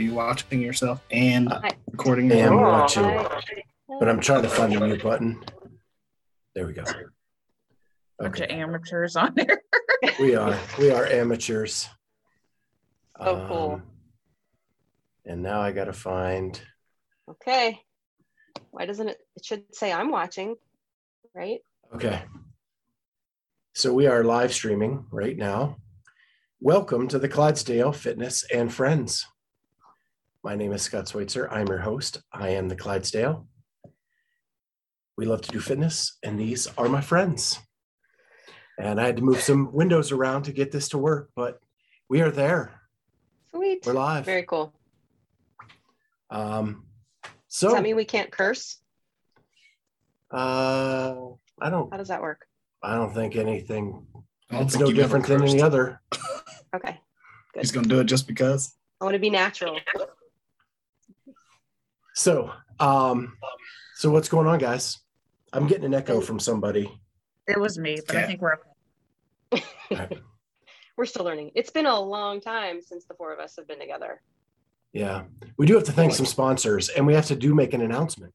Are you watching yourself and Hi. recording? I am your- watching, Hi. but I'm trying to find the mute button. There we go. bunch of amateurs on there. We are we are amateurs. Oh, cool. Um, And now I got to find. Okay. Why doesn't it? It should say I'm watching, right? Okay. So we are live streaming right now. Welcome to the Clydesdale Fitness and Friends. My name is Scott Schweitzer. I'm your host. I am the Clydesdale. We love to do fitness, and these are my friends. And I had to move some windows around to get this to work, but we are there. Sweet. We're live. Very cool. Um, Does so that mean we can't curse? uh, I don't How does that work? I don't think anything I don't it's think no different than any other. Okay. He's gonna do it just because. I want to be natural. So, um, so what's going on, guys? I'm getting an echo from somebody. It was me, but I think we're okay. We're still learning. It's been a long time since the four of us have been together. Yeah, we do have to thank some sponsors, and we have to do make an announcement.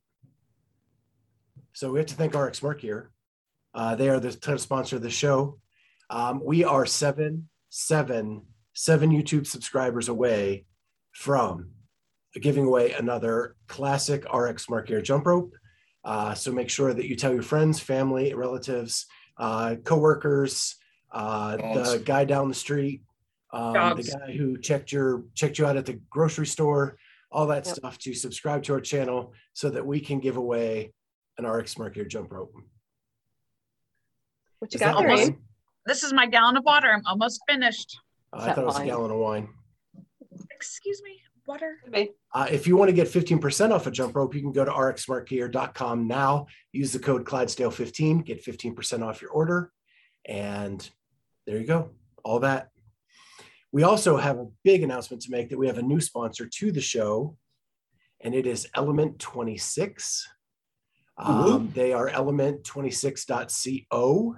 So we have to thank RX Smart Gear. Uh, they are the title sponsor of the show. Um, we are seven, seven, seven YouTube subscribers away from giving away another classic RX Smart Gear jump rope. Uh, so make sure that you tell your friends, family, relatives, uh, coworkers, uh, the guy down the street, um, the guy who checked your checked you out at the grocery store, all that Yep. stuff to subscribe to our channel so that we can give away an RX Smart Gear jump rope. What you Is got there, almost- This is my gallon of water. I'm almost finished. Uh, I thought it was a gallon of wine. Excuse me, water. Uh, if you want to get 15% off a jump rope, you can go to rxsmartgear.com now. Use the code Clydesdale15, get 15% off your order. And there you go. All that. We also have a big announcement to make that we have a new sponsor to the show, and it is Element 26. Um, they are element26.co,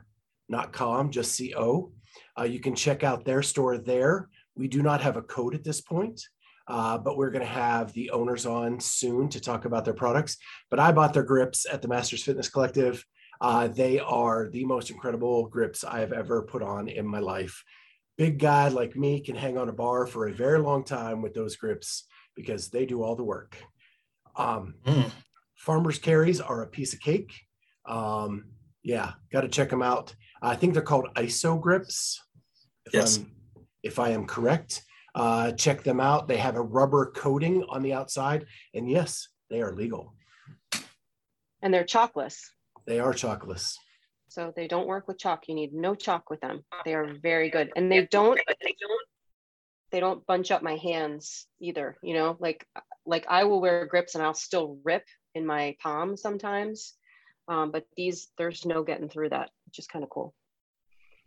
not com, just co. Uh, you can check out their store there. We do not have a code at this point. Uh, but we're going to have the owners on soon to talk about their products. But I bought their grips at the Masters Fitness Collective. Uh, they are the most incredible grips I have ever put on in my life. Big guy like me can hang on a bar for a very long time with those grips because they do all the work. Um, Mm. Farmers carries are a piece of cake. Um, yeah, got to check them out. I think they're called ISO grips. If Yes. I'm, if I am correct, uh, check them out. They have a rubber coating on the outside, and yes, they are legal. And they're chalkless. They are chalkless. So they don't work with chalk. You need no chalk with them. They are very good. And they don't they don't bunch up my hands either, you know? Like like I will wear grips and I'll still rip in my palm sometimes. Um, but these there's no getting through that, which is kind of cool.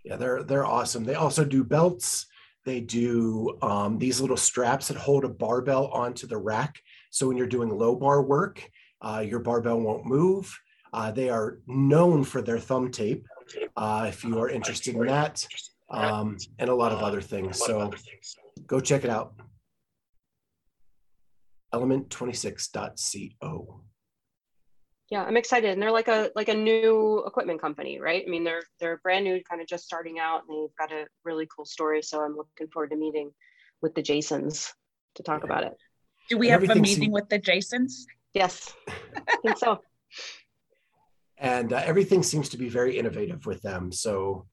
Yeah, they're they're awesome. They also do belts. They do um, these little straps that hold a barbell onto the rack. So when you're doing low bar work, uh, your barbell won't move. Uh, they are known for their thumb tape. Uh, if you are interested in that, um, and a lot of other things. So go check it out. Element26.co. yeah i'm excited and they're like a like a new equipment company right i mean they're they're brand new kind of just starting out and they've got a really cool story so i'm looking forward to meeting with the jasons to talk about it Do we have a meeting with the Jasons? yes i think so and uh, everything seems to be very innovative with them. So,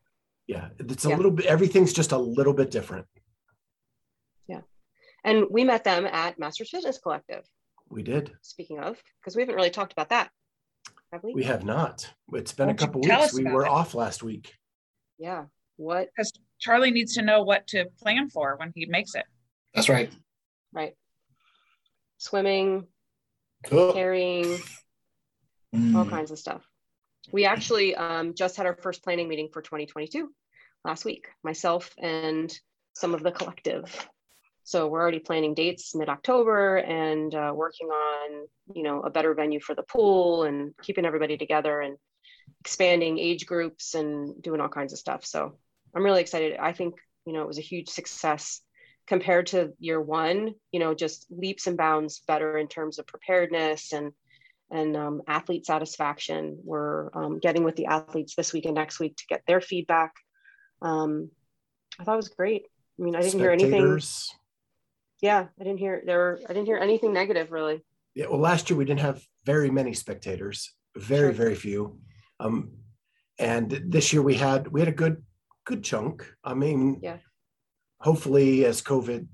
yeah, it's a Yeah. little bit. Everything's just a little bit different. Yeah. And we met them at masters fitness collective We did. speaking of because we haven't really talked about that have we, We have not. It's been Why a don't you couple weeks. We were it? off last week. yeah what Because Charlie needs to know what to plan for when he makes it. That's right. right swimming Cool. carrying all Mm. kinds of stuff. We actually um, just had our first planning meeting for 2022 last week, myself and some of the collective. So we're already planning dates mid-October and uh, working on, you know, a better venue for the pool and keeping everybody together and expanding age groups and doing all kinds of stuff. So I'm really excited. I think, you know, it was a huge success compared to year one, you know, just leaps and bounds better in terms of preparedness and and um, athlete satisfaction. We're um, getting with the athletes this week and next week to get their feedback. Um, I thought it was great. I mean, I didn't hear anything. Yeah, I didn't hear there. Were, I didn't hear anything negative really. Yeah. Well, last year we didn't have very many spectators. Very, Sure. very few. Um, and this year we had we had a good good chunk. I mean, Yeah. Hopefully, as COVID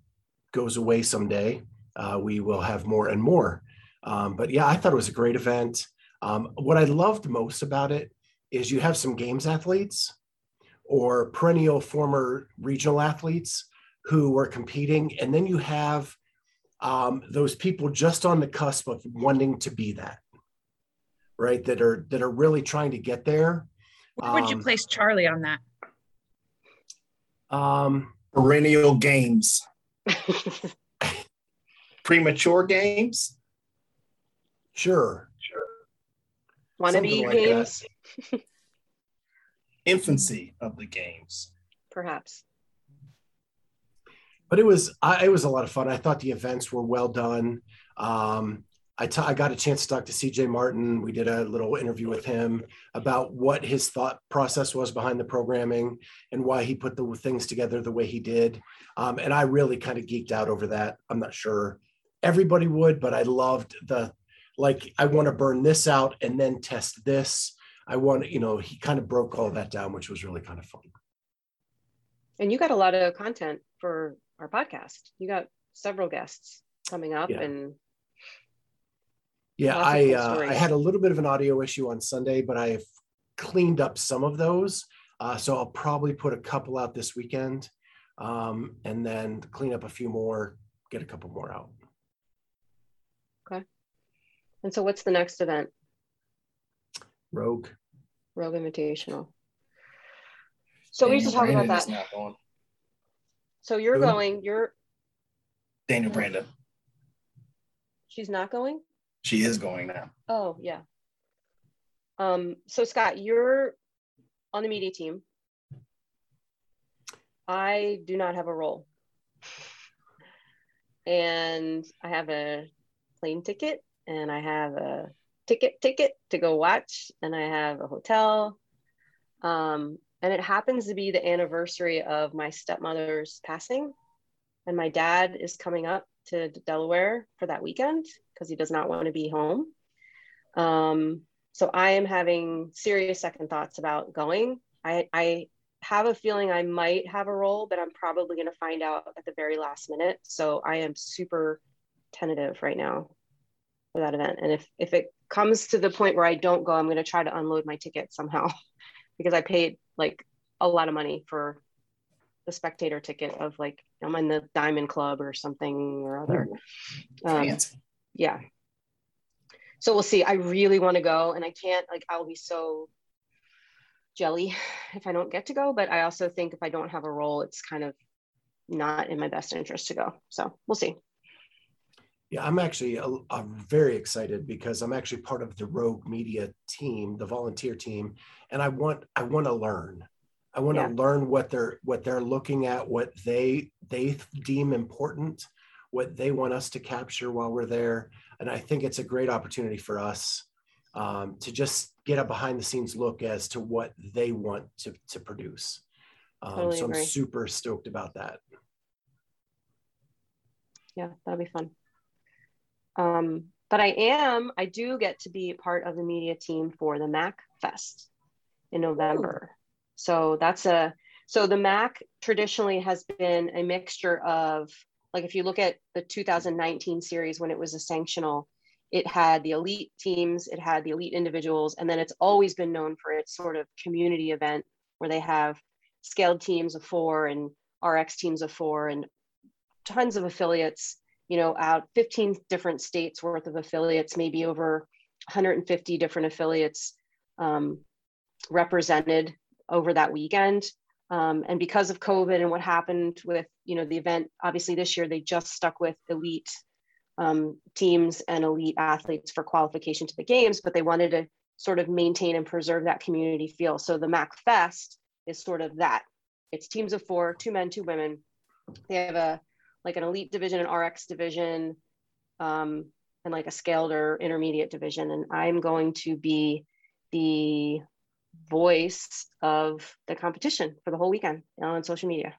goes away someday, uh, we will have more and more. Um, but yeah, I thought it was a great event. Um, what I loved most about it is you have some games athletes or perennial former regional athletes who were competing, and then you have um, those people just on the cusp of wanting to be that, right? That are that are really trying to get there. Where would you Um, place Charlie on that? Um, Perennial games. Premature games. sure. Wannabe Something like that. games, Infancy of the games. perhaps. But it was I, it was a lot of fun. I thought the events were well done. Um, I got a chance to talk to CJ Martin. We did a little interview with him about what his thought process was behind the programming and why he put the things together the way he did. Um, and I really kind of geeked out over that. I'm not sure everybody would, but I loved the like I want to burn this out and then test this. I want you know he kind of broke all that down, which was really kind of fun. And you got a lot of content for our podcast. You got several guests coming up, Yeah. and Yeah, I uh, I had a little bit of an audio issue on Sunday, but I've cleaned up some of those. Uh, so I'll probably put a couple out this weekend, um, and then clean up a few more, get a couple more out. Okay. And so what's the next event? Rogue. Rogue Invitational. So we Daniel used to talk about Brandon is that. not going. So you're Who? going. You're. Danielle Brandon. She's not going. She is going now. Oh yeah. Um. So Scott, you're on the media team. I do not have a role, and I have a plane ticket, and I have a ticket ticket to go watch, and I have a hotel. Um, and it happens to be the anniversary of my stepmother's passing, and my dad is coming up to Delaware for that weekend because he does not want to be home. Um, so I am having serious second thoughts about going. I, I have a feeling I might have a role, but I'm probably going to find out at the very last minute. So I am super tentative right now for that event. And if if it comes to the point where I don't go, I'm going to try to unload my ticket somehow because I paid like a lot of money for the spectator ticket of like I'm in the Diamond Club or something or other. Um, yeah. So we'll see. I really want to go and i can't like i'll be so jelly if i don't get to go but i also think if i don't have a role it's kind of not in my best interest to go. So we'll see Yeah, I'm actually i I'm very excited because I'm actually part of the Rogue Media team, the volunteer team, and I want I want to learn. I want Yeah. to learn what they're what they're looking at, what they they deem important, what they want us to capture while we're there, and I think it's a great opportunity for us um, to just get a behind the scenes look as to what they want to, to produce. Um, Totally so agree. I'm super stoked about that. yeah, that'll be fun. Um, but I am, I do get to be part of the media team for the Mac Fest in November. So that's a, so the MACC traditionally has been a mixture of, like, if you look at the 2019 series when it was a sanctional, it had the elite teams, it had the elite individuals, and then it's always been known for its sort of community event where they have scaled teams of four and RX teams of four and tons of affiliates, you know, out 15 different states worth of affiliates, maybe over 150 different affiliates um, represented over that weekend. Um, and because of COVID and what happened with, you know, the event, obviously this year they just stuck with elite um, teams and elite athletes for qualification to the games, but they wanted to sort of maintain and preserve that community feel. So the MACCFest is sort of that. It's teams of four, two men, two women. They have a like an elite division, an RX division, um, and like a scaled or intermediate division. And I'm going to be the voice of the competition for the whole weekend on social media.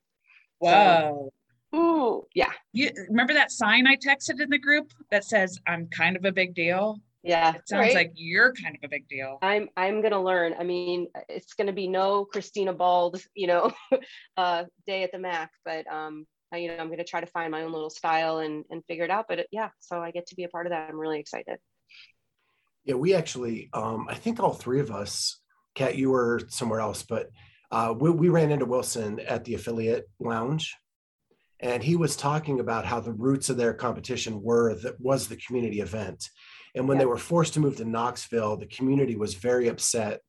Whoa. Ooh, yeah, You remember that sign I texted in the group that says I'm kind of a big deal? yeah. It sounds right? like you're kind of a big deal. I'm I'm gonna learn. I mean, it's gonna be no Christina Bald, you know, uh, day at the MACC, but um, you know, I'm gonna try to find my own little style and and figure it out. But it, yeah, so I get to be a part of that. I'm really excited. Yeah, we actually, um, I think all three of us, Kat, you were somewhere else, but uh, we, we ran into Wilson at the affiliate lounge, and he was talking about how the roots of their competition were that was the community event, and when they were forced to move to Knoxville, the community was very upset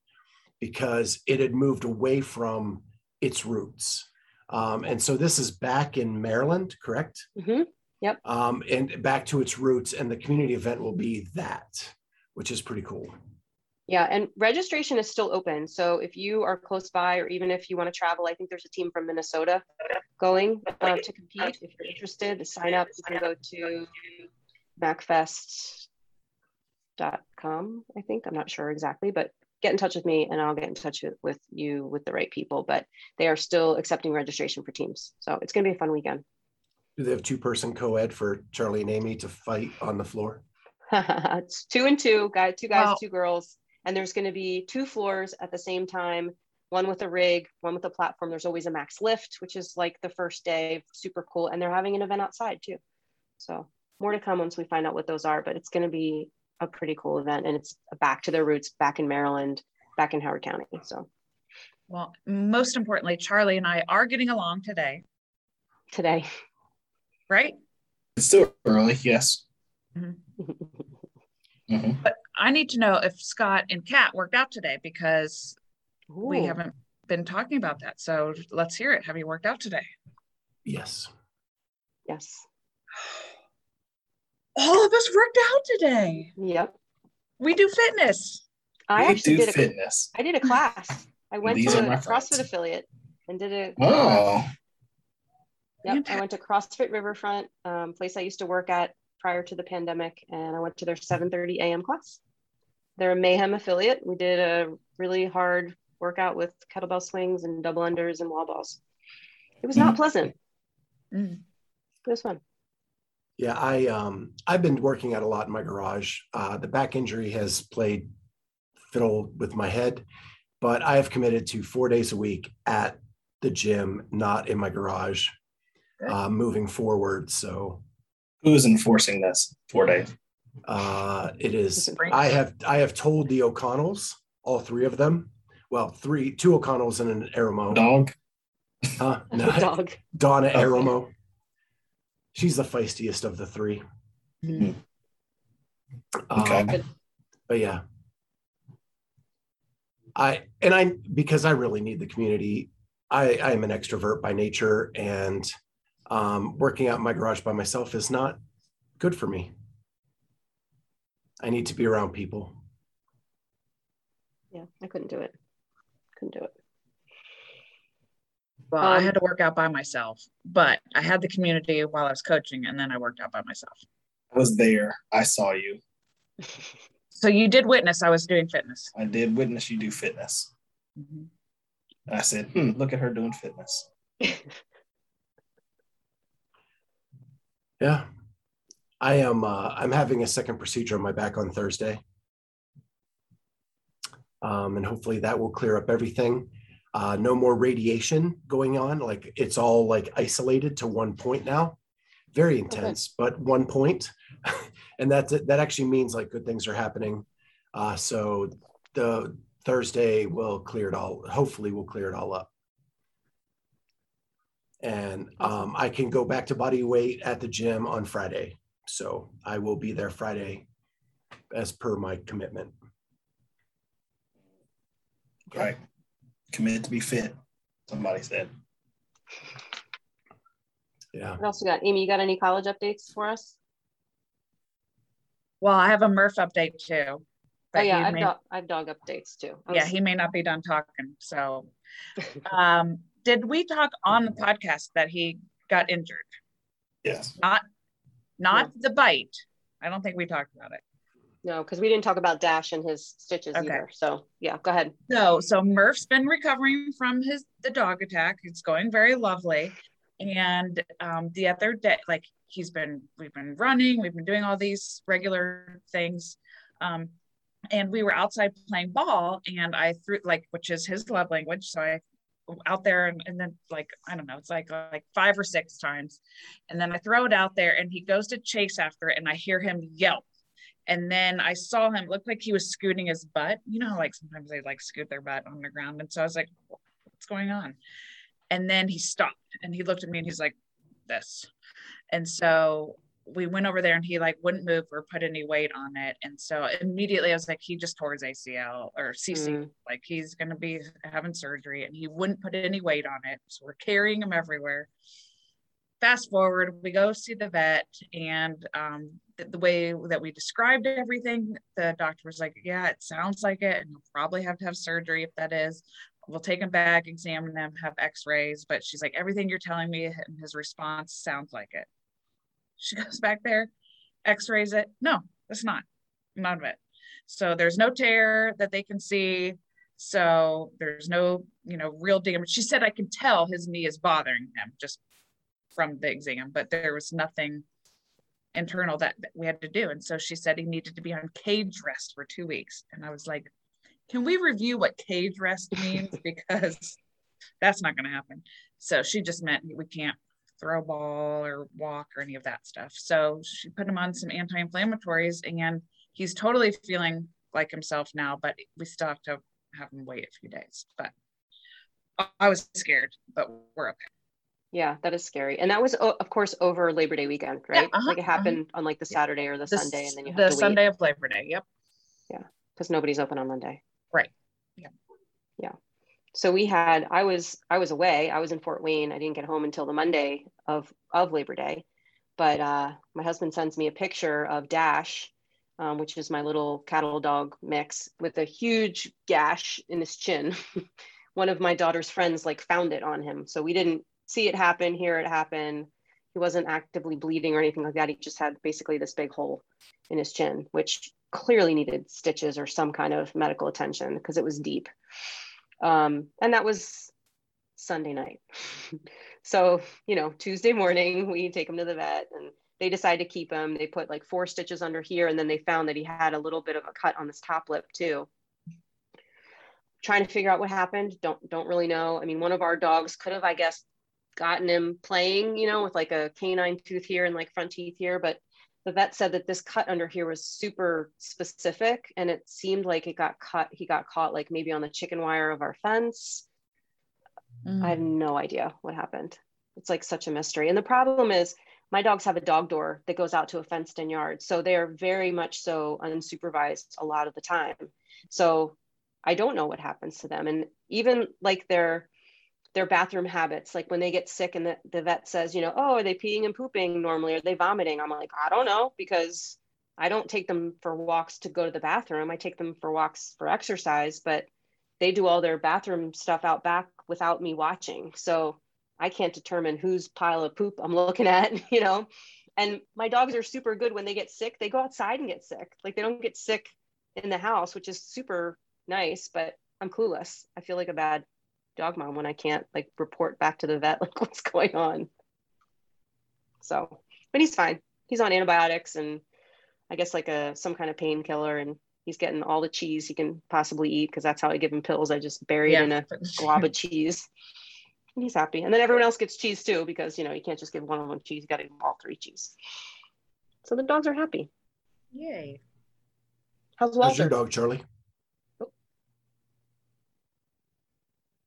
because it had moved away from its roots. Um, and so this is back in Maryland, correct? hmm Yep. Um, and back to its roots, and the community event will be that, which is pretty cool. Yeah, and registration is still open. So if you are close by, or even if you want to travel, I think there's a team from Minnesota going uh, to compete. If you're interested, to sign up, you can go to macfest.com. I think I'm not sure exactly, but get in touch with me, and I'll get in touch with, with you with the right people. But they are still accepting registration for teams, so it's going to be a fun weekend. Do they have two person co ed for Charlie and Amy to fight on the floor? it's two and two guys, two guys, Wow. two girls, and there's going to be two floors at the same time. One with a rig, one with a platform. There's always a max lift, which is like the first day, super cool. And they're having an event outside too. So more to come once we find out what those are. But it's going to be a pretty cool event, and it's back to their roots, back in Maryland, back in Howard County. So Well, most importantly, Charlie and I are getting along today, today, right? It's still early, yes. Mhm. Mhm. But I need to know if Scott and Kat worked out today because we haven't been talking about that. So let's hear it. Have you worked out today? Yes. yes, All of us worked out today. yep. We do fitness. I We actually do did a fitness. I did a class. I went These to a CrossFit friends. affiliate and did a Oh, Yep, I went to CrossFit Riverfront, um, place I used to work at prior to the pandemic, and I went to their 7:30 a.m. class. They're a Mayhem affiliate. We did a really hard workout with kettlebell swings and double unders and wall balls. It was not Mhm. pleasant. Mm. It was fun. Yeah, I um I've been working out a lot in my garage. Uh, the back injury has played fiddle with my head, but I have committed to four days a week at the gym, not in my garage, Good. uh, moving forward. So who's enforcing this? Four days. uh, it is. I have I have told the O'Connells, all three of them. Well, three, two O'Connells and an Aromo. Dog. Huh? No, Dog. Donna Okay. Aromo. She's the feistiest of the three. Okay. Um, but yeah i and i because i really need the community i i am an extrovert by nature and um working out in my garage by myself is not good for me i need to be around people Yeah, I couldn't do it. Couldn't do it. Well, I Um, had to work out by myself, but I had the community while I was coaching and then I worked out by myself. I was there. I saw you. So you did witness I was doing fitness. I did witness you do fitness. Mhm. I said, hmm, look at her doing fitness. Yeah. I am uh, I'm having a second procedure on my back on Thursday. Um, and hopefully that will clear up everything. Uh, no more radiation going on. Like it's all like isolated to one point now. Very intense, but one point. and that's that actually means like good things are happening. Uh, so the Thursday will clear it all. Hopefully, we'll clear it all up. And um, I can go back to body weight at the gym on Friday. So I will be there Friday as per my commitment. Right. Committed to be fit. Somebody said. Yeah. What else we got? Amy, you got any college updates for us? Well, I have a Murph update too. Oh yeah, I've may- dog, I've dog updates too. I yeah, he may not be done talking. So, um, did we talk on the podcast that he got injured? Yes. Not, not the bite. I don't think we talked about it. No, because we didn't talk about Dash and his stitches Okay. either. So yeah, go ahead. No, so Murph's been recovering from his the dog attack. It's going very lovely. And um, the other day, like he's been, we've been running, we've been doing all these regular things. Um, and we were outside playing ball, and I threw like, which is his love language. So I out there and, and then like I don't know, it's like like five or six times, and then I throw it out there, and he goes to chase after it, and I hear him yelp. And then I saw him look like he was scooting his butt. You know, how, like sometimes they like scoot their butt on the ground. And so I was like, what's going on? And then he stopped and he looked at me and he's like, this. And so we went over there and he like wouldn't move or put any weight on it. And so immediately I was like, he just tore his ACL or CC, Mm. like he's going to be having surgery and he wouldn't put any weight on it. So we're carrying him everywhere. Fast forward, we go see the vet, and um, the, the way that we described everything, the doctor was like, Yeah, it sounds like it, and you'll probably have to have surgery if that is. We'll take him back, examine him, have x rays. But she's like, Everything you're telling me, and his response sounds like it. She goes back there, x rays it. No, it's not. None of it. So there's no tear that they can see. So there's no, you know, real damage. She said, I can tell his knee is bothering him just from the exam, but there was nothing internal that, that we had to do. And so she said he needed to be on cage rest for two weeks. And I was like, can we review what cage rest means? Because that's not going to happen. So she just meant we can't throw ball or walk or any of that stuff. So she put him on some anti inflammatories and he's totally feeling like himself now, but we still have to have him wait a few days. But I- I was scared, but we're okay. Yeah, that is scary. And that was of course over Labor Day weekend, right? Yeah, uh-huh, like it happened on like the Saturday or the, The Sunday, and then you the have to Sunday of Labor Day. Yep. wait because nobody's open on Monday. Right. Yeah. Yeah. So we had I was I was away. I was in Fort Wayne. I didn't get home until the Monday of of Labor Day. But uh, my husband sends me a picture of Dash, um, which is my little cattle dog mix, with a huge gash in his chin. One of my daughter's friends like found it on him, so we didn't see it happen, hear it happen. He wasn't actively bleeding or anything like that. He just had basically this big hole in his chin, which clearly needed stitches or some kind of medical attention because it was deep. Um, and that was Sunday night. so, you know, Tuesday morning, we take him to the vet and they decide to keep him. They put like four stitches under here, and then they found that he had a little bit of a cut on his top lip too. Trying to figure out what happened. Don't don't really know. I mean, one of our dogs could have, I guess, gotten him playing, you know, with like a canine tooth here and like front teeth here, but the vet said that this cut under here was super specific and it seemed like it got cut he got caught like maybe on the chicken wire of our fence. I have mm. no idea what happened. It's like such a mystery. And the problem is my dogs have a dog door that goes out to a fenced in yard so they're very much so unsupervised a lot of the time. So i don't know what happens to them. And even like their their bathroom habits like when they get sick and the, the vet says you know oh are they peeing and pooping normally? Are they vomiting? I'm like i don't know because i don't take them for walks to go to the bathroom. I take them for walks for exercise but they do all their bathroom stuff out back without me watching. So i can't determine whose pile of poop i'm looking at you know? And my dogs are super good when they get sick. They go outside and get sick. Like they don't get sick in the house, which is super nice, but I'm clueless. I feel like a bad dog mom when I can't like report back to the vet like what's going on. So, but he's fine. He's on antibiotics and I guess like a some kind of painkiller and he's getting all the cheese he can possibly eat because that's how I give him pills. I just bury it in a glob of cheese. And he's happy. And then everyone else gets cheese too because you know you can't just give one of them cheese, you gotta give them all three cheese. So the dogs are happy. Yay. How's How's your dog, Charlie?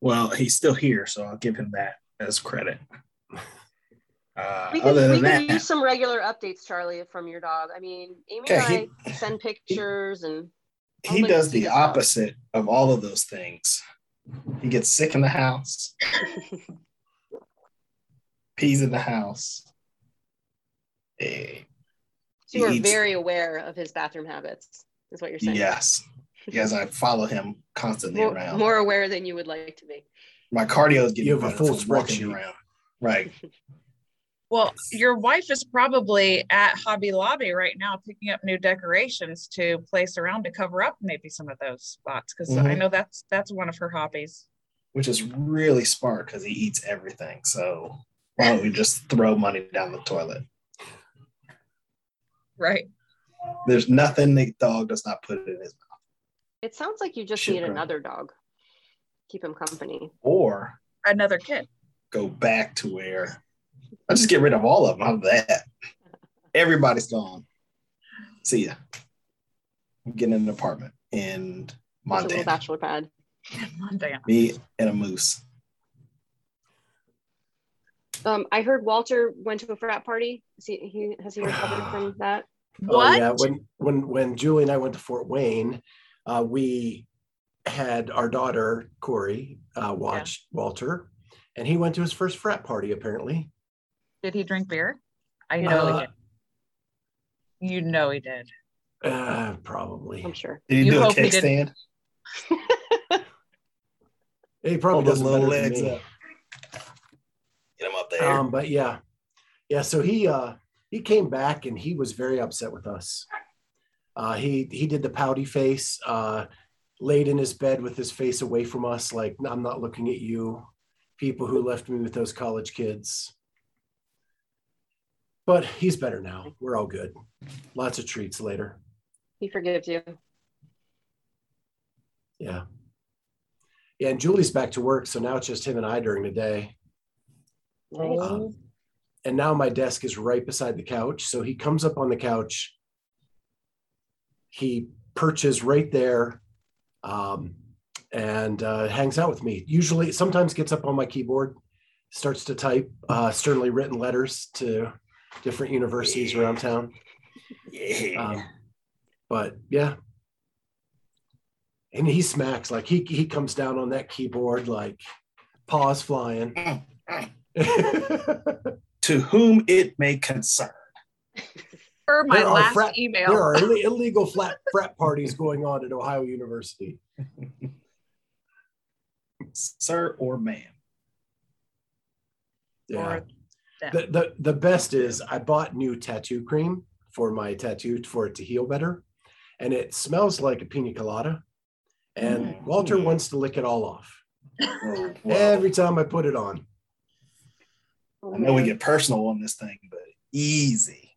Well, he's still here, so I'll give him that as credit. Uh, We can, we than can that, use some regular updates, Charlie, from your dog. I mean, Amy Okay, and I send pictures and he does the his dog. opposite of all of those things. He gets sick in the house, pees in the house. Eh, So you are very aware of his bathroom habits, is what you're saying. yes, yes, I follow him constantly More, around. more aware than you would like to be. My cardio is getting You have a full from walking spreadsheet. around. Right. Well, your wife is probably at Hobby Lobby right now picking up new decorations to place around to cover up maybe some of those spots because I Mhm. know that's that's one of her hobbies. Which is really smart because he eats everything. So why don't we just throw money down the toilet? Right. There's nothing the dog does not put in his mouth. It sounds like you just Shit, need bro. another dog. Keep him company. Or Another kid. go back to where I just get rid of all of them. How about that? Everybody's gone. See ya. I'm getting an apartment in It's a Montana. bachelor pad. Montana. Me and a moose. Um, I heard Walter went to a frat party. Is he, he has he recovered from that? Oh yeah, when when when Julie and I went to Fort Wayne, uh, we had our daughter Corey uh, watch Walter, and he went to his first frat party apparently. Did he drink beer? I know Uh, he did. You know he did. Uh, probably. I'm sure. Did he You do a hope he kickstand? didn't- He probably Hold those does little better legs up. Get him up there. Um, but yeah, yeah. So he uh, he came back and he was very upset with us. Uh, he he did the pouty face, uh, laid in his bed with his face away from us, like I'm not looking at you, people who left me with those college kids. But he's better now. We're all good. Lots of treats later. He forgives you. Yeah. Yeah, and Julie's back to work, so now it's just him and I during the day. Nice. Um, and now my desk is right beside the couch. So he comes up on the couch. He perches right there um, and uh, hangs out with me. Usually, sometimes gets up on my keyboard, starts to type uh, sternly written letters to different universities around town. yeah. Um, but yeah. And he smacks like he he comes down on that keyboard like paws flying. to whom it may concern. Per my There are last frat- email. there are Ill- illegal flat frat parties going on at Ohio University. Sir or ma'am. Yeah. Or. The, the the best is I bought new tattoo cream for my tattoo for it to heal better, and it smells like a pina colada. And Mm. Walter Mm. wants to lick it all off Whoa, whoa. every time I put it on. Oh, I know we get personal on this thing, but easy,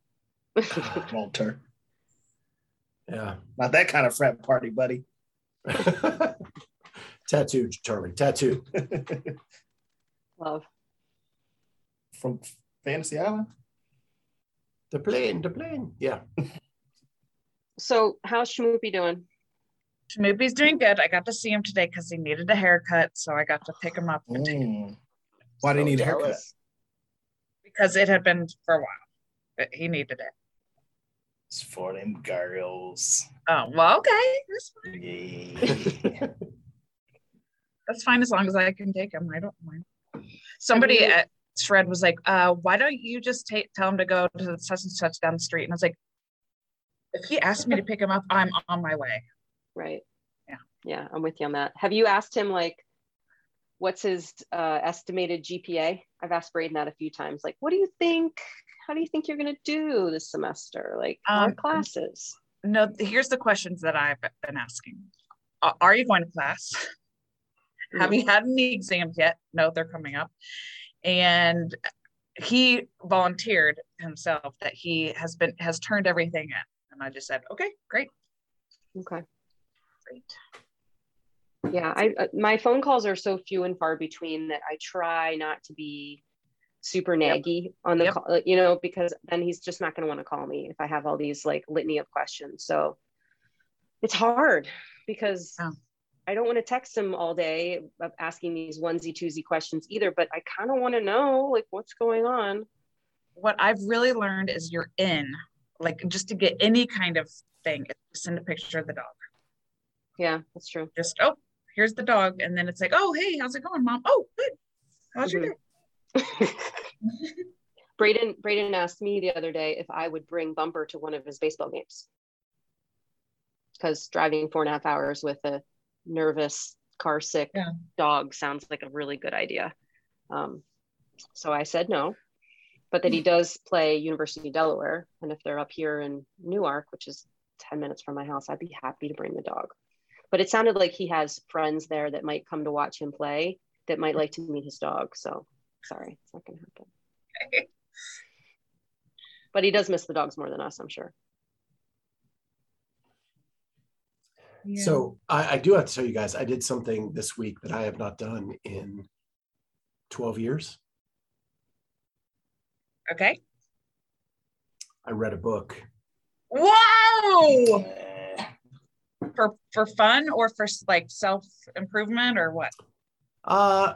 Walter. Yeah. Not that kind of frat party, buddy. tattoo, Charlie. Tattoo. Love. From Fantasy Island. The plane. The plane. Yeah. So how's Shmoopie doing? Shmoopie's doing good. I got to see him today because he needed a haircut, so I got to pick him up and take- Mm. Why do you So need a haircut? because it had been for a while. But he needed it. It's for them girls. Oh well, okay, that's fine. Yeah. That's fine as long as I can take him. I don't mind. Somebody mean- at Shred was like, uh, "Why don't you just take tell him to go to such and such down the street?" And I was like, "If he asked me to pick him up, I'm on my way." Right. Yeah. Yeah, I'm with you on that. Have you asked him like what's his uh, estimated GPA? I've asked Braden that a few times. Like, what do you think? How do you think you're gonna do this semester? Like, Um, classes? no, here's the questions that I've been asking. Are you going to class? Have you had any exams yet? No, they're coming up. And he volunteered himself that he has been has turned everything in. And I just said, okay, great. Okay. Great. Yeah, I uh, my phone calls are so few and far between that I try not to be super naggy yep. on the yep. call, you know, because then he's just not going to want to call me if I have all these like litany of questions. So it's hard because oh. I don't want to text him all day asking these onesie twosie questions either, but I kind of want to know like what's going on. What I've really learned is you're in, like just to get any kind of thing, send a picture of the dog. Yeah, that's true. Just oh, here's the dog, and then it's like, oh hey, how's it going, mom? Oh, good. How's mm-hmm. your day? Braden Braden asked me the other day if I would bring Bumper to one of his baseball games because driving four and a half hours with a nervous, car sick yeah. dog sounds like a really good idea. Um, so I said no, but that he does play University of Delaware. And if they're up here in Newark, which is 10 minutes from my house, I'd be happy to bring the dog. But it sounded like he has friends there that might come to watch him play that might like to meet his dog. So sorry, it's not going to happen. Okay. But he does miss the dogs more than us, I'm sure. So I, I, do have to tell you guys, I did something this week that I have not done in 12 years. Okay. I read a book. Wow. For for fun or for like self improvement or what? Uh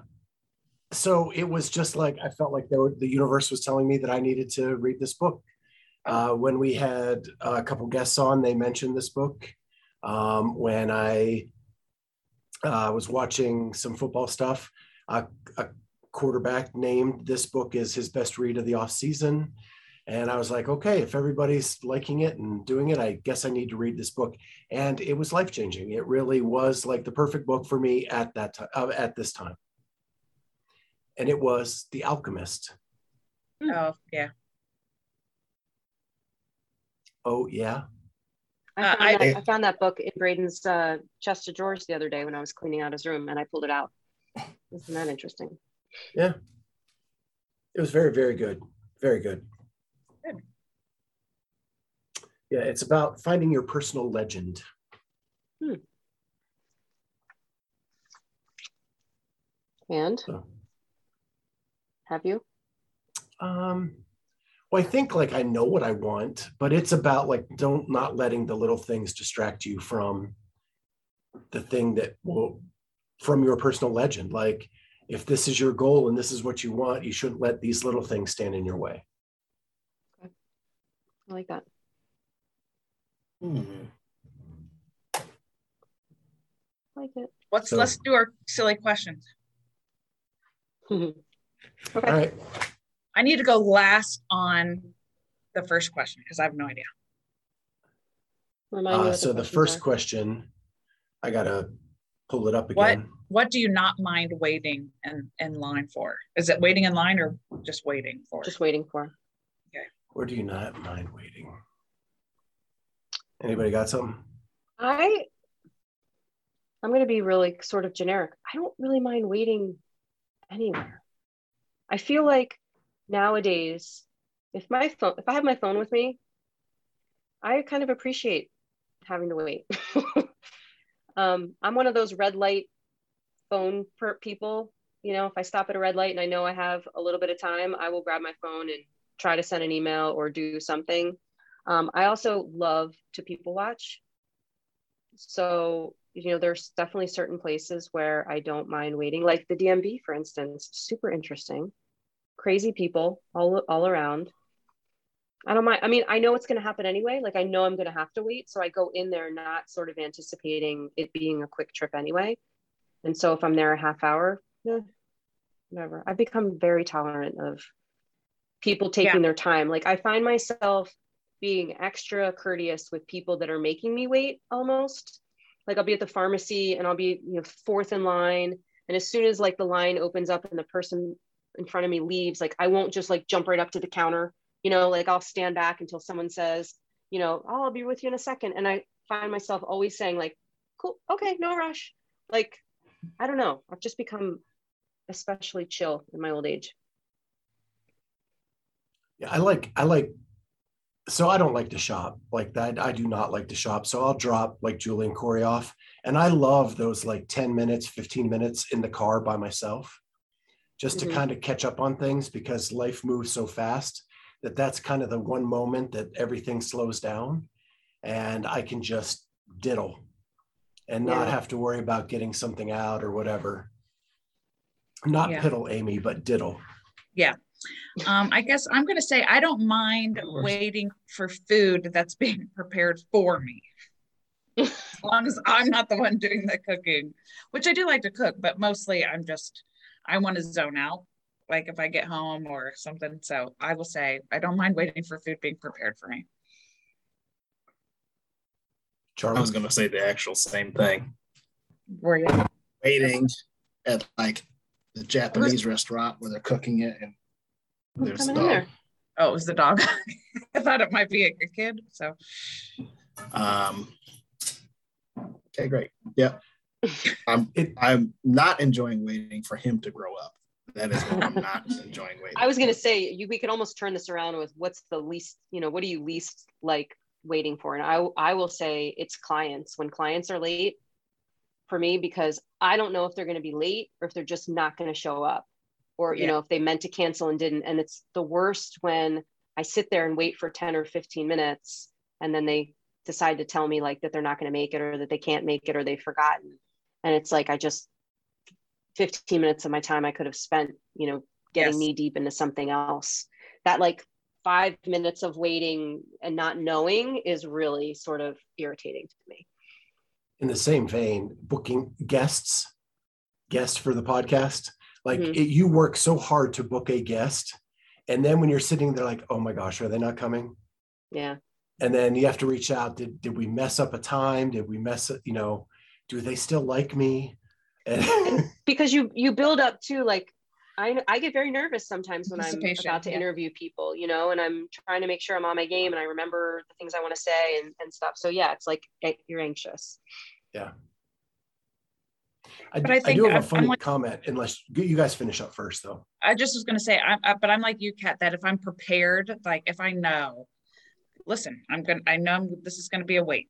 so it was just like I felt like were, the universe was telling me that I needed to read this book. Uh, when we had a couple guests on, they mentioned this book um, when I uh, was watching some football stuff. A quarterback named this book as his best read of the off season. And I was like, okay, if everybody's liking it and doing it, I guess I need to read this book. And it was life changing. It really was like the perfect book for me at that time, uh, at this time. And it was The Alchemist. Oh yeah. Oh yeah. I uh, found, uh, that, I, I, found that book in Braden's uh, chest of drawers the other day when I was cleaning out his room and I pulled it out. Isn't that interesting? Yeah. It was very, very good. Very good. good. Yeah, it's about finding your personal legend. Hmm. And so. Have you? Um, well, I think like I know what I want, but it's about like don't not letting the little things distract you from the thing that will from your personal legend. Like if this is your goal and this is what you want, you shouldn't let these little things stand in your way. Okay. I like that. Hmm. Like it. Let's so, let's do our silly questions. okay. All right. I need to go last on the first question because I have no idea. Uh, so the, the first are. question, I gotta pull it up again. What What do you not mind waiting in in line for? Is it waiting in line or just waiting for? Just waiting for. Okay. Where do you not mind waiting? Anybody got something? I I'm going to be really sort of generic. I don't really mind waiting anywhere. I feel like nowadays, if my phone, if I have my phone with me, I kind of appreciate having to wait. um, I'm one of those red light phone per people. You know, if I stop at a red light and I know I have a little bit of time, I will grab my phone and try to send an email or do something. Um, I also love to people watch. So, you know, there's definitely certain places where I don't mind waiting, like the DMV, for instance, super interesting crazy people all, all around. I don't mind. I mean, I know it's going to happen anyway. Like, I know I'm going to have to wait. So I go in there not sort of anticipating it being a quick trip anyway. And so if I'm there a half hour, eh, whatever. I've become very tolerant of people taking yeah. their time. Like, I find myself being extra courteous with people that are making me wait almost. Like, I'll be at the pharmacy and I'll be, you know, fourth in line. And as soon as like the line opens up and the person in front of me leaves, like I won't just like jump right up to the counter, you know, like I'll stand back until someone says, you know, oh, I'll be with you in a second. And I find myself always saying, like, cool, okay, no rush. Like, I don't know. I've just become especially chill in my old age. Yeah, I like I like so I don't like to shop like that. I do not like to shop. So I'll drop like Julie and Corey off. And I love those like 10 minutes, 15 minutes in the car by myself just mm-hmm. to kind of catch up on things because life moves so fast that that's kind of the one moment that everything slows down and I can just diddle and not yeah. have to worry about getting something out or whatever. Not yeah. piddle Amy, but diddle. Yeah. Um, I guess I'm going to say I don't mind waiting for food that's being prepared for me. as long as I'm not the one doing the cooking, which I do like to cook, but mostly I'm just, I want to zone out, like if I get home or something. So I will say I don't mind waiting for food being prepared for me. Charlie? I was going to say the actual same thing. Were you? Waiting at like the Japanese restaurant where they're cooking it and there's a dog. Oh, it was the dog. I thought it might be a, a kid. So, um, okay, great. Yep. I'm it, I'm not enjoying waiting for him to grow up. That is what I'm not enjoying waiting. I was gonna say you, we could almost turn this around with what's the least, you know, what do you least like waiting for? And I I will say it's clients. When clients are late for me, because I don't know if they're gonna be late or if they're just not gonna show up or you yeah. know if they meant to cancel and didn't. And it's the worst when i sit there and wait for 10 or 15 minutes and then they decide to tell me like that they're not going to make it or that they can't make it or they've forgotten. And it's like i just 15 minutes of my time i could have spent you know getting yes. knee deep into something else. That like five minutes of waiting and not knowing is really sort of irritating to me. In the same vein booking guests guests for the podcast like mm-hmm. it, you work so hard to book a guest, and then when you're sitting there, like, oh my gosh, are they not coming? Yeah. And then you have to reach out. Did did we mess up a time? Did we mess up? You know, do they still like me? And, because you you build up to like I, I get very nervous sometimes when I'm about to yeah. interview people, you know, and I'm trying to make sure I'm on my game and I remember the things I want to say and, and stuff. So yeah, it's like you're anxious. Yeah. I, but I, think I do have a funny like, comment, unless you guys finish up first, though. I just was going to say, I, I, but I'm like you, Cat, that if I'm prepared, like if I know, listen, I'm going to, I know I'm, this is going to be a wait,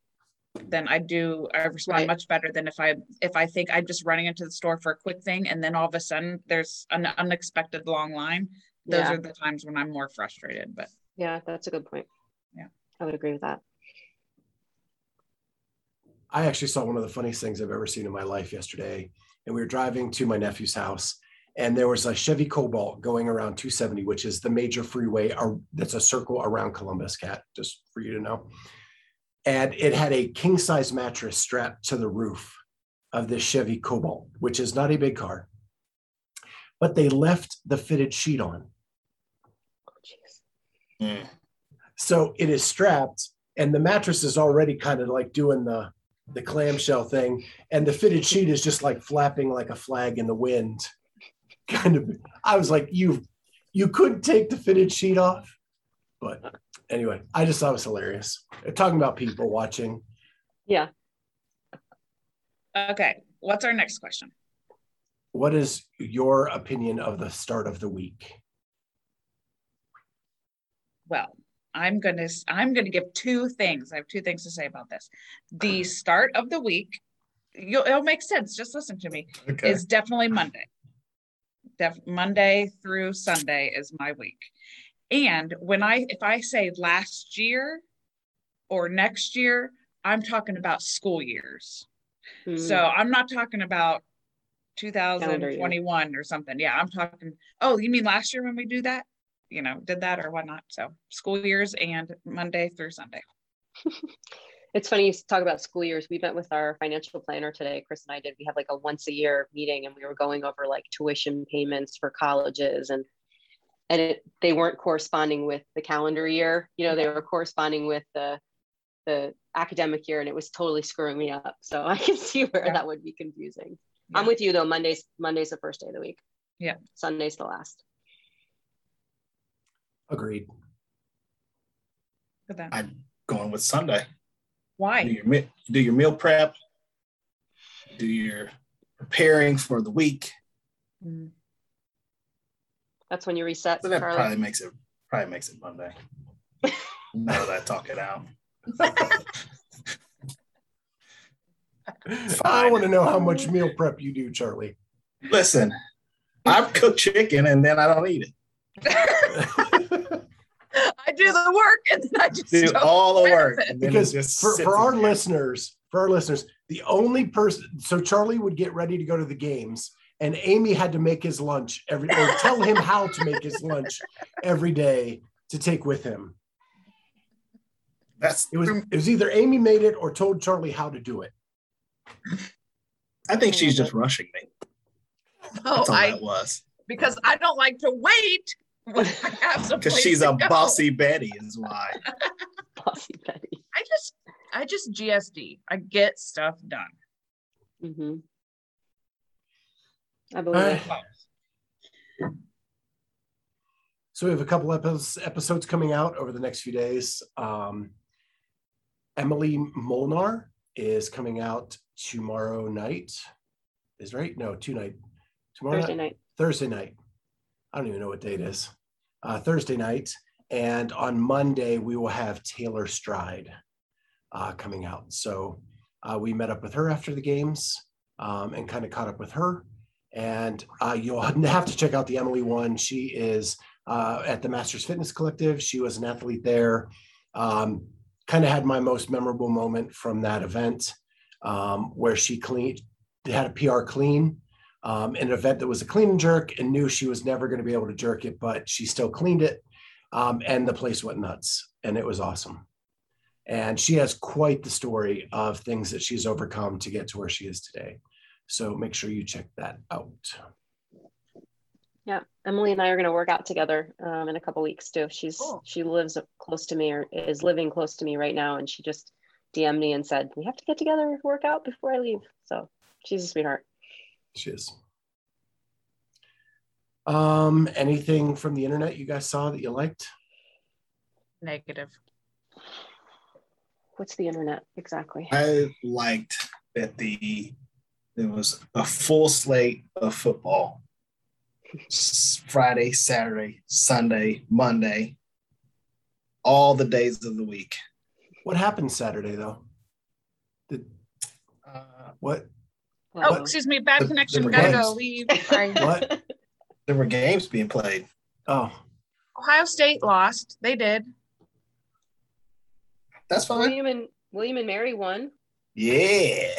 then I do, I respond right. much better than if I, if I think I'm just running into the store for a quick thing and then all of a sudden there's an unexpected long line. Those yeah. are the times when I'm more frustrated, but. Yeah, that's a good point. Yeah. I would agree with that. I actually saw one of the funniest things I've ever seen in my life yesterday. And we were driving to my nephew's house, and there was a Chevy Cobalt going around 270, which is the major freeway that's a circle around Columbus, Cat, just for you to know. And it had a king size mattress strapped to the roof of this Chevy Cobalt, which is not a big car. But they left the fitted sheet on. Oh, mm. So it is strapped, and the mattress is already kind of like doing the the clamshell thing, and the fitted sheet is just like flapping like a flag in the wind. Kind of, I was like, you, you couldn't take the fitted sheet off, but anyway, I just thought it was hilarious. Uh, talking about people watching. Yeah. Okay, what's our next question? What is your opinion of the start of the week? Well, I'm gonna I'm gonna give two things. I have two things to say about this. The start of the week, it'll make sense. Just listen to me. Okay. Is definitely Monday. Def, Monday through Sunday is my week. And when I if I say last year or next year, I'm talking about school years. Mm. So I'm not talking about 2021 or something. Yeah, I'm talking. Oh, you mean last year when we do that? You know, did that or whatnot. So school years and Monday through Sunday. it's funny you talk about school years. We met with our financial planner today. Chris and I did. We have like a once a year meeting, and we were going over like tuition payments for colleges, and and it, they weren't corresponding with the calendar year. You know, they were corresponding with the the academic year, and it was totally screwing me up. So I can see where yeah. that would be confusing. Yeah. I'm with you though. Monday's Monday's the first day of the week. Yeah. Sunday's the last. Agreed. I'm going with Sunday. Do Why? your, do your meal prep, do your preparing for the week. Mm. That's when you reset, So that Carly. probably makes it probably makes it Monday. now that I talk it out. I want to know how much meal prep you do, Charlie. Listen, I cook chicken and then I don't eat it. I do the work and then I just Do all the work. benefit. and then it because for, for our there. listeners, for our listeners, the only person so Charlie would get ready to go to the games and Amy had to make his lunch every or tell him how to make his lunch every day to take with him. That's It was it was either Amy made it or told Charlie how to do it. I think she's just rushing me. Oh, That's all I that was. because I don't like to wait when I have some Because she's to a go. bossy Betty, is why. Bossy Betty. I just I just GSD. I get stuff done. Mm-hmm. I believe Uh. So we have a couple episodes coming out over the next few days. Um, Emily Molnar is coming out tomorrow night. Is right? No, tonight. Tomorrow Thursday night? night. Thursday night. I don't even know what date it is. Uh, Thursday night. And on Monday, we will have Taylor Stride uh, coming out. So uh, we met up with her after the games um, and kind of caught up with her. And uh, you'll have to check out the Emily one. She is uh, at the Masters Fitness Collective. She was an athlete there. Um, kind of had my most memorable moment from that event um, where she cleaned, had a PR clean um, an event that was a clean and jerk and knew she was never going to be able to jerk it, but she still cleaned it. Um, and the place went nuts and it was awesome. And she has quite the story of things that she's overcome to get to where she is today. So make sure you check that out. Yeah, Emily and I are going to work out together um, in a couple weeks too. She's Cool. she lives close to me or is living close to me right now, and she just DM'd me and said we have to get together work out before I leave. So she's a sweetheart. She is. Um, anything from the internet you guys saw that you liked? Negative. What's the internet exactly? I liked that the there was a full slate of football. Friday, Saturday, Sunday, Monday, all the days of the week. What happened Saturday though? Did Uh, what? Oh, Uh-oh. excuse me, bad The- connection. the Gotta games. go. Leave. Sorry. What? there were games being played. Oh, Ohio State lost. They did. That's fine. William and William and Mary won. Yeah.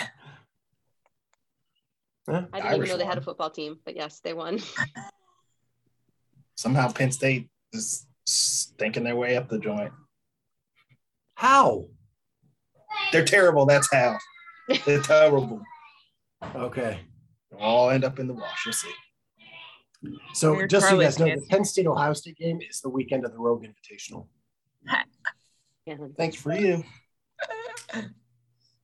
yeah. I didn't Irish even know they had a won. football team, but yes, they won. Somehow Penn State is stinking their way up the joint. How? They're terrible. That's how. They're terrible. Okay. They'll all end up in the wash. You'll see. So We're just so you guys know, the Penn State Ohio State game is the weekend of the Rogue Invitational. Thanks for you.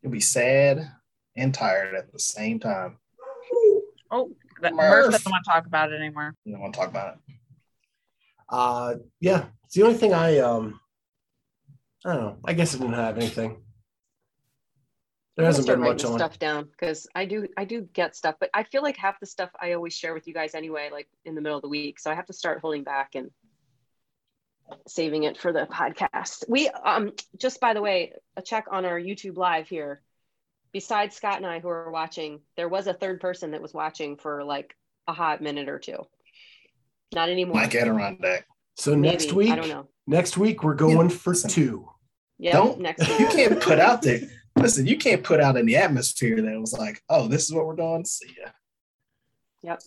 You'll be sad and tired at the same time. Oh, that Murph. Murph doesn't want to talk about it anymore. You don't want to talk about it. Uh, yeah, it's the only thing I um, I don't know. I guess I didn't have anything. There hasn't start been much writing on. stuff down because I do I do get stuff, but I feel like half the stuff I always share with you guys anyway, like in the middle of the week. So I have to start holding back and saving it for the podcast. We um just by the way, a check on our YouTube live here. Besides Scott and I who are watching, there was a third person that was watching for like a hot minute or two. Not anymore. Mike Adirondack. So next week, I don't know. next week we're going Yeah, for two. Yeah, don't next you can't put out there. Listen, you can't put out in the atmosphere that it was like, oh, this is what we're doing. See ya. Yep.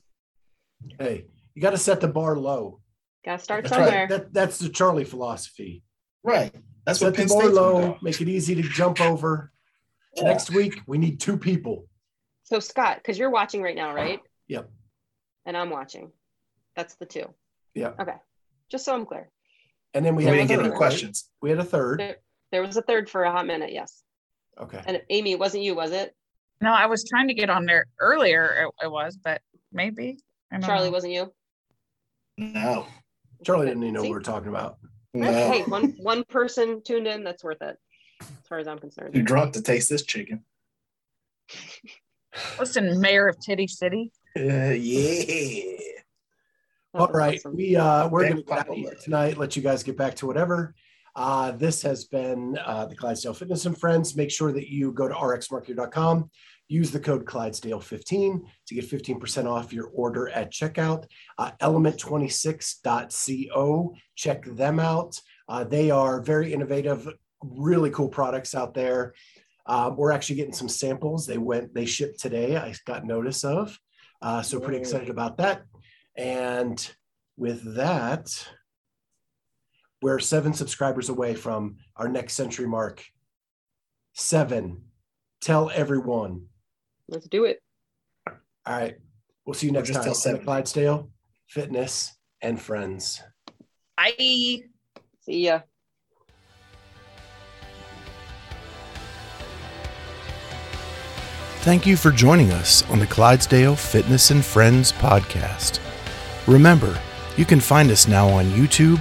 Hey, you got to set the bar low. Gotta start That's right. somewhere. That that's the Charlie philosophy. Right. That's set what the Penn bar State's low, doing. make it easy to jump over. Yeah. Next week we need two people. So Scott, because you're watching right now, right? Yep. And I'm watching. That's the two. Yeah. Okay. Just so I'm clear. And then we, We had didn't get third, any right? questions. We had a third. There, there was a third for a hot minute, yes. Okay. And Amy, it wasn't you, was it? No, I was trying to get on there earlier. It, it was, but maybe. I don't Charlie, know. wasn't you? No. Charlie didn't even know what we were talking about. No. Hey, one one person tuned in, that's worth it. as far as I'm concerned. Too drunk to taste this chicken. Listen, Mayor of Titty City. Uh, yeah. That All awesome. we uh, we're Back going to get out of here tonight. Let you guys get back to whatever. Uh, this has been uh, the Clydesdale Fitness and Friends. Make sure that you go to rxsmartgear.com, use the code Clydesdale15 to get 15% off your order at checkout. Uh, element26.co, check them out. Uh, they are very innovative, really cool products out there. Uh, we're actually getting some samples. They went, they shipped today. I got notice of. Uh, so pretty excited about that. And with that, we're seven subscribers away from our next century mark. Seven. Tell everyone. Let's do it. All right. We'll see you next time tell seven. Clydesdale Fitness and Friends. Bye. See ya. Thank you for joining us on the Clydesdale Fitness and Friends podcast. Remember, you can find us now on YouTube